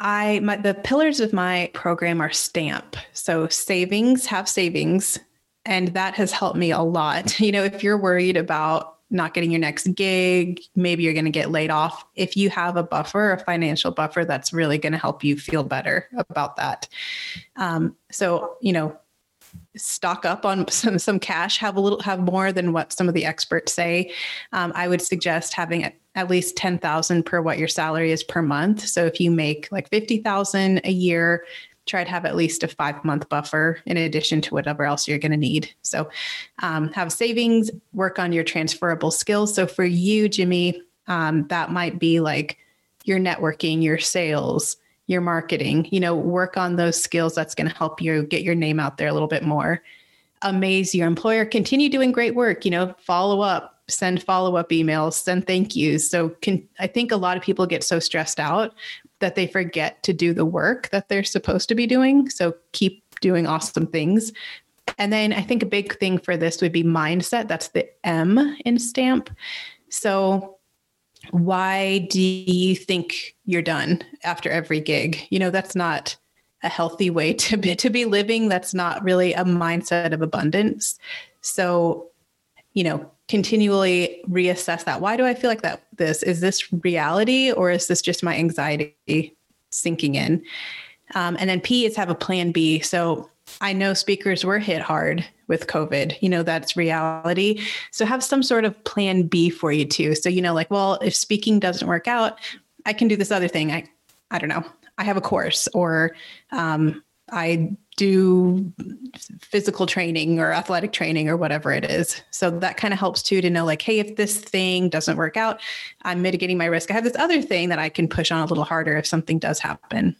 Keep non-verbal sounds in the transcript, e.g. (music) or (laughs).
I my the pillars of my program are STAMP. So savings have savings and that has helped me a lot. (laughs) You know, if you're worried about not getting your next gig, maybe you're going to get laid off. If you have a buffer, a financial buffer, that's really going to help you feel better about that. Um, so, you know, stock up on (laughs) some some cash, have a little, have more than what some of the experts say. Um, I would suggest having at least ten thousand per what your salary is per month. So if you make like fifty thousand a year, try to have at least a five month buffer in addition to whatever else you're going to need. So, um, have savings, work on your transferable skills. So, for you, Jimmy, um, that might be like your networking, your sales, your marketing, you know, work on those skills. That's going to help you get your name out there a little bit more. Amaze your employer, continue doing great work, you know, follow up, send follow up emails, send thank yous. So can, I think a lot of people get so stressed out that they forget to do the work that they're supposed to be doing. So keep doing awesome things. And then I think a big thing for this would be mindset. That's the M in STAMP. So why do you think you're done after every gig? You know, that's not a healthy way (laughs) to be to be living. That's not really a mindset of abundance. So, you know, continually reassess that. Why do I feel like that this? Is this reality or is this just my anxiety sinking in? Um, and then P is have a plan B. So I know speakers were hit hard with COVID. You know, that's reality. So have some sort of plan B for you too. So, you know, like, well, if speaking doesn't work out, I can do this other thing. I, I don't know. I have a course or um, I do physical training or athletic training or whatever it is. So that kind of helps too to know like, hey, if this thing doesn't work out, I'm mitigating my risk. I have this other thing that I can push on a little harder if something does happen.